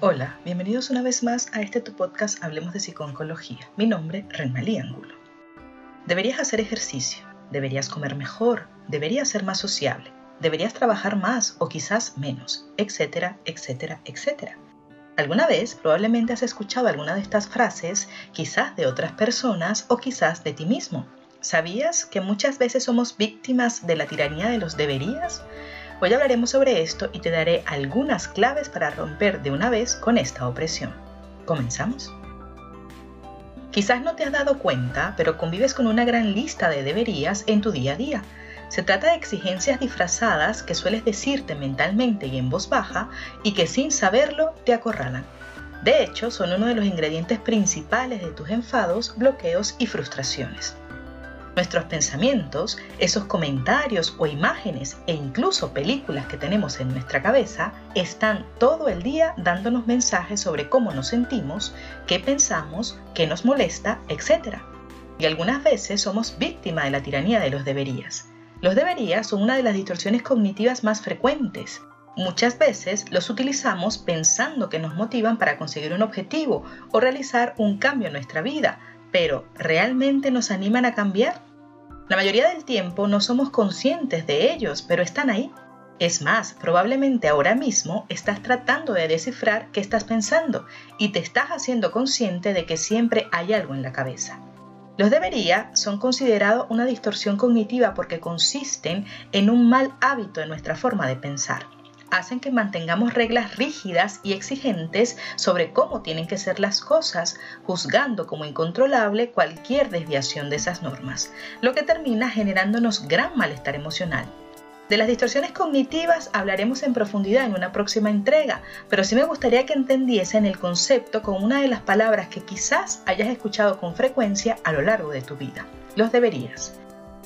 Hola, bienvenidos una vez más a este tu podcast Hablemos de Psicooncología. Mi nombre, Renmalí Ángulo. Deberías hacer ejercicio, deberías comer mejor, deberías ser más sociable, deberías trabajar más o quizás menos, etcétera, etcétera, etcétera. Alguna vez probablemente has escuchado alguna de estas frases, quizás de otras personas o quizás de ti mismo. ¿Sabías que muchas veces somos víctimas de la tiranía de los deberías? Hoy hablaremos sobre esto y te daré algunas claves para romper de una vez con esta opresión. ¿Comenzamos? Quizás no te has dado cuenta, pero convives con una gran lista de deberías en tu día a día. Se trata de exigencias disfrazadas que sueles decirte mentalmente y en voz baja y que sin saberlo te acorralan. De hecho, son uno de los ingredientes principales de tus enfados, bloqueos y frustraciones. Nuestros pensamientos, esos comentarios o imágenes e incluso películas que tenemos en nuestra cabeza están todo el día dándonos mensajes sobre cómo nos sentimos, qué pensamos, qué nos molesta, etc. Y algunas veces somos víctima de la tiranía de los deberías. Los deberías son una de las distorsiones cognitivas más frecuentes. Muchas veces los utilizamos pensando que nos motivan para conseguir un objetivo o realizar un cambio en nuestra vida, pero ¿realmente nos animan a cambiar? La mayoría del tiempo no somos conscientes de ellos, pero están ahí. Es más, probablemente ahora mismo estás tratando de descifrar qué estás pensando y te estás haciendo consciente de que siempre hay algo en la cabeza. Los debería son considerados una distorsión cognitiva porque consisten en un mal hábito en nuestra forma de pensar hacen que mantengamos reglas rígidas y exigentes sobre cómo tienen que ser las cosas, juzgando como incontrolable cualquier desviación de esas normas, lo que termina generándonos gran malestar emocional. De las distorsiones cognitivas hablaremos en profundidad en una próxima entrega, pero sí me gustaría que entendiesen el concepto con una de las palabras que quizás hayas escuchado con frecuencia a lo largo de tu vida, los deberías.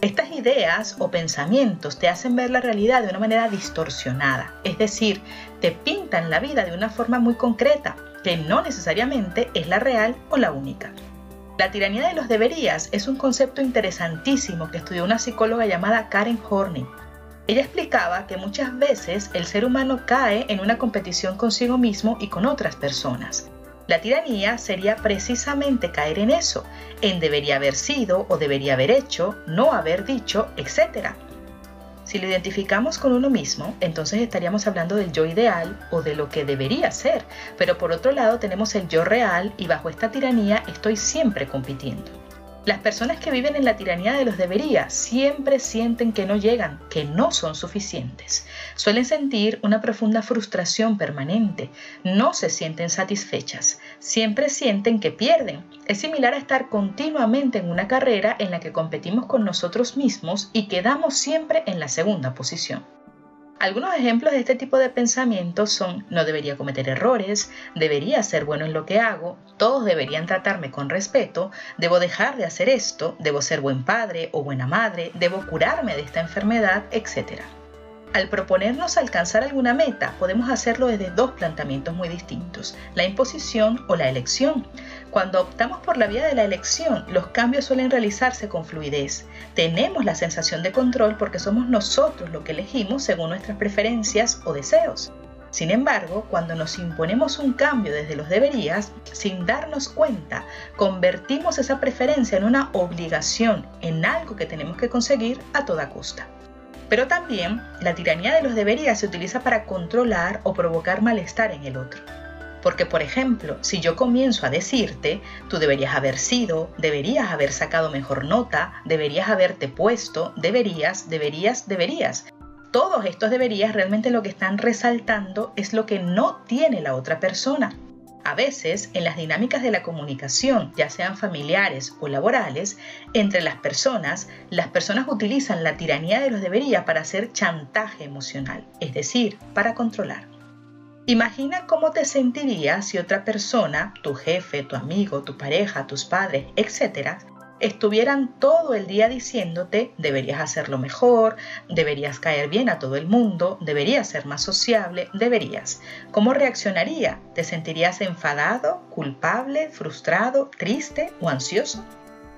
Estas ideas o pensamientos te hacen ver la realidad de una manera distorsionada, es decir, te pintan la vida de una forma muy concreta, que no necesariamente es la real o la única. La tiranía de los deberías es un concepto interesantísimo que estudió una psicóloga llamada Karen Horney. Ella explicaba que muchas veces el ser humano cae en una competición consigo mismo y con otras personas. La tiranía sería precisamente caer en eso, en debería haber sido o debería haber hecho, no haber dicho, etc. Si lo identificamos con uno mismo, entonces estaríamos hablando del yo ideal o de lo que debería ser, pero por otro lado tenemos el yo real y bajo esta tiranía estoy siempre compitiendo. Las personas que viven en la tiranía de los deberías siempre sienten que no llegan, que no son suficientes. Suelen sentir una profunda frustración permanente, no se sienten satisfechas, siempre sienten que pierden. Es similar a estar continuamente en una carrera en la que competimos con nosotros mismos y quedamos siempre en la segunda posición. Algunos ejemplos de este tipo de pensamientos son no debería cometer errores, debería ser bueno en lo que hago, todos deberían tratarme con respeto, debo dejar de hacer esto, debo ser buen padre o buena madre, debo curarme de esta enfermedad, etc. Al proponernos alcanzar alguna meta, podemos hacerlo desde dos planteamientos muy distintos, la imposición o la elección. Cuando optamos por la vía de la elección, los cambios suelen realizarse con fluidez. Tenemos la sensación de control porque somos nosotros lo que elegimos según nuestras preferencias o deseos. Sin embargo, cuando nos imponemos un cambio desde los deberías, sin darnos cuenta, convertimos esa preferencia en una obligación, en algo que tenemos que conseguir a toda costa. Pero también la tiranía de los deberías se utiliza para controlar o provocar malestar en el otro. Porque, por ejemplo, si yo comienzo a decirte, tú deberías haber sido, deberías haber sacado mejor nota, deberías haberte puesto, deberías, deberías, deberías. Todos estos deberías realmente lo que están resaltando es lo que no tiene la otra persona. A veces, en las dinámicas de la comunicación, ya sean familiares o laborales, entre las personas, las personas utilizan la tiranía de los debería para hacer chantaje emocional, es decir, para controlar. Imagina cómo te sentirías si otra persona, tu jefe, tu amigo, tu pareja, tus padres, etc., estuvieran todo el día diciéndote deberías hacerlo mejor, deberías caer bien a todo el mundo, deberías ser más sociable, deberías. ¿Cómo reaccionaría? ¿Te sentirías enfadado, culpable, frustrado, triste o ansioso?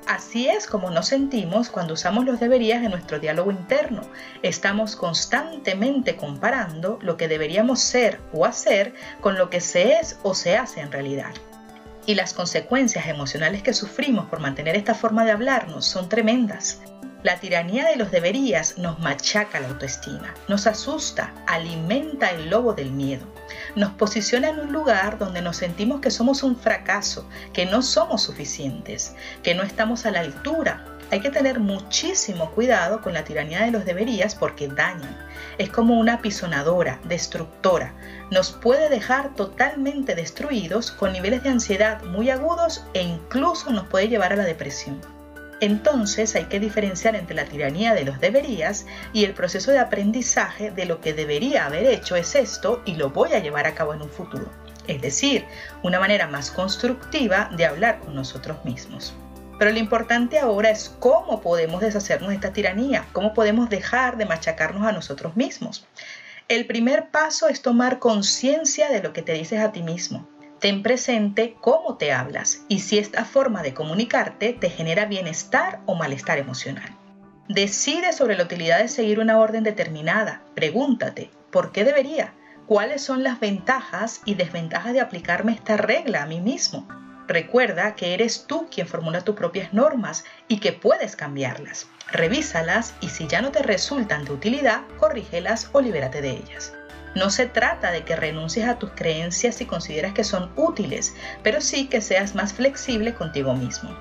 Así es como nos sentimos cuando usamos los deberías en nuestro diálogo interno. Estamos constantemente comparando lo que deberíamos ser o hacer con lo que se es o se hace en realidad. Y las consecuencias emocionales que sufrimos por mantener esta forma de hablarnos son tremendas. La tiranía de los deberías nos machaca la autoestima, nos asusta, alimenta el lobo del miedo, nos posiciona en un lugar donde nos sentimos que somos un fracaso, que no somos suficientes, que no estamos a la altura. Hay que tener muchísimo cuidado con la tiranía de los deberías porque dañan. Es como una apisonadora, destructora. Nos puede dejar totalmente destruidos con niveles de ansiedad muy agudos e incluso nos puede llevar a la depresión. Entonces hay que diferenciar entre la tiranía de los deberías y el proceso de aprendizaje de lo que debería haber hecho es esto y lo voy a llevar a cabo en un futuro. Es decir, una manera más constructiva de hablar con nosotros mismos. Pero lo importante ahora es cómo podemos deshacernos de esta tiranía, cómo podemos dejar de machacarnos a nosotros mismos. El primer paso es tomar conciencia de lo que te dices a ti mismo. Ten presente cómo te hablas y si esta forma de comunicarte te genera bienestar o malestar emocional. Decide sobre la utilidad de seguir una orden determinada. Pregúntate, ¿por qué debería? ¿Cuáles son las ventajas y desventajas de aplicarme esta regla a mí mismo? Recuerda que eres tú quien formula tus propias normas y que puedes cambiarlas. Revísalas y si ya no te resultan de utilidad, corrígelas o libérate de ellas. No se trata de que renuncies a tus creencias si consideras que son útiles, pero sí que seas más flexible contigo mismo.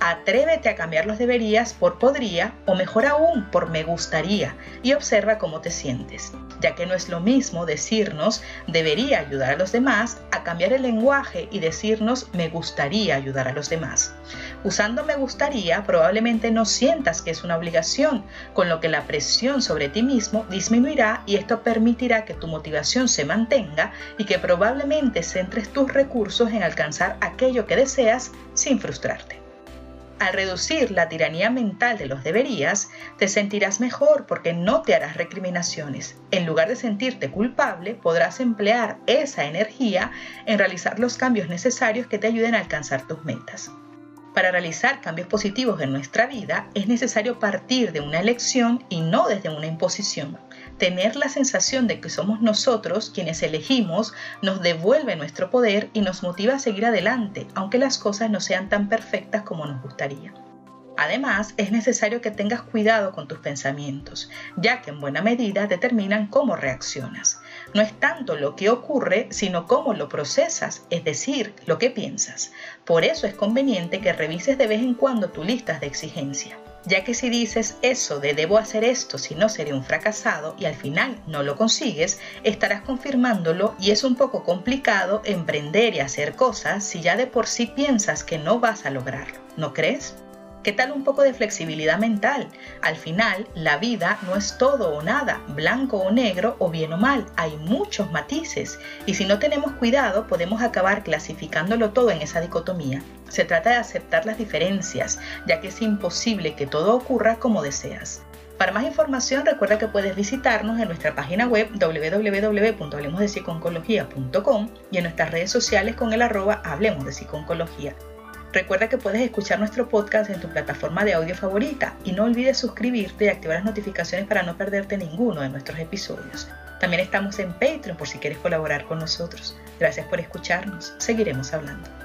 Atrévete a cambiar los deberías por podría o mejor aún por me gustaría y observa cómo te sientes, ya que no es lo mismo decirnos debería ayudar a los demás a cambiar el lenguaje y decirnos me gustaría ayudar a los demás. Usando me gustaría probablemente no sientas que es una obligación, con lo que la presión sobre ti mismo disminuirá y esto permitirá que tu motivación se mantenga y que probablemente centres tus recursos en alcanzar aquello que deseas sin frustrarte. Al reducir la tiranía mental de los deberías, te sentirás mejor porque no te harás recriminaciones. En lugar de sentirte culpable, podrás emplear esa energía en realizar los cambios necesarios que te ayuden a alcanzar tus metas. Para realizar cambios positivos en nuestra vida es necesario partir de una elección y no desde una imposición tener la sensación de que somos nosotros quienes elegimos nos devuelve nuestro poder y nos motiva a seguir adelante, aunque las cosas no sean tan perfectas como nos gustaría. Además, es necesario que tengas cuidado con tus pensamientos, ya que en buena medida determinan cómo reaccionas. No es tanto lo que ocurre, sino cómo lo procesas, es decir, lo que piensas. Por eso es conveniente que revises de vez en cuando tu lista de exigencia ya que si dices eso de debo hacer esto si no seré un fracasado y al final no lo consigues, estarás confirmándolo y es un poco complicado emprender y hacer cosas si ya de por sí piensas que no vas a lograrlo, ¿no crees? ¿Qué tal un poco de flexibilidad mental? Al final, la vida no es todo o nada, blanco o negro o bien o mal, hay muchos matices y si no tenemos cuidado podemos acabar clasificándolo todo en esa dicotomía. Se trata de aceptar las diferencias, ya que es imposible que todo ocurra como deseas. Para más información recuerda que puedes visitarnos en nuestra página web www.hablemosdepsiconcología.com y en nuestras redes sociales con el arroba Hablemos de Psiconcología. Recuerda que puedes escuchar nuestro podcast en tu plataforma de audio favorita y no olvides suscribirte y activar las notificaciones para no perderte ninguno de nuestros episodios. También estamos en Patreon por si quieres colaborar con nosotros. Gracias por escucharnos. Seguiremos hablando.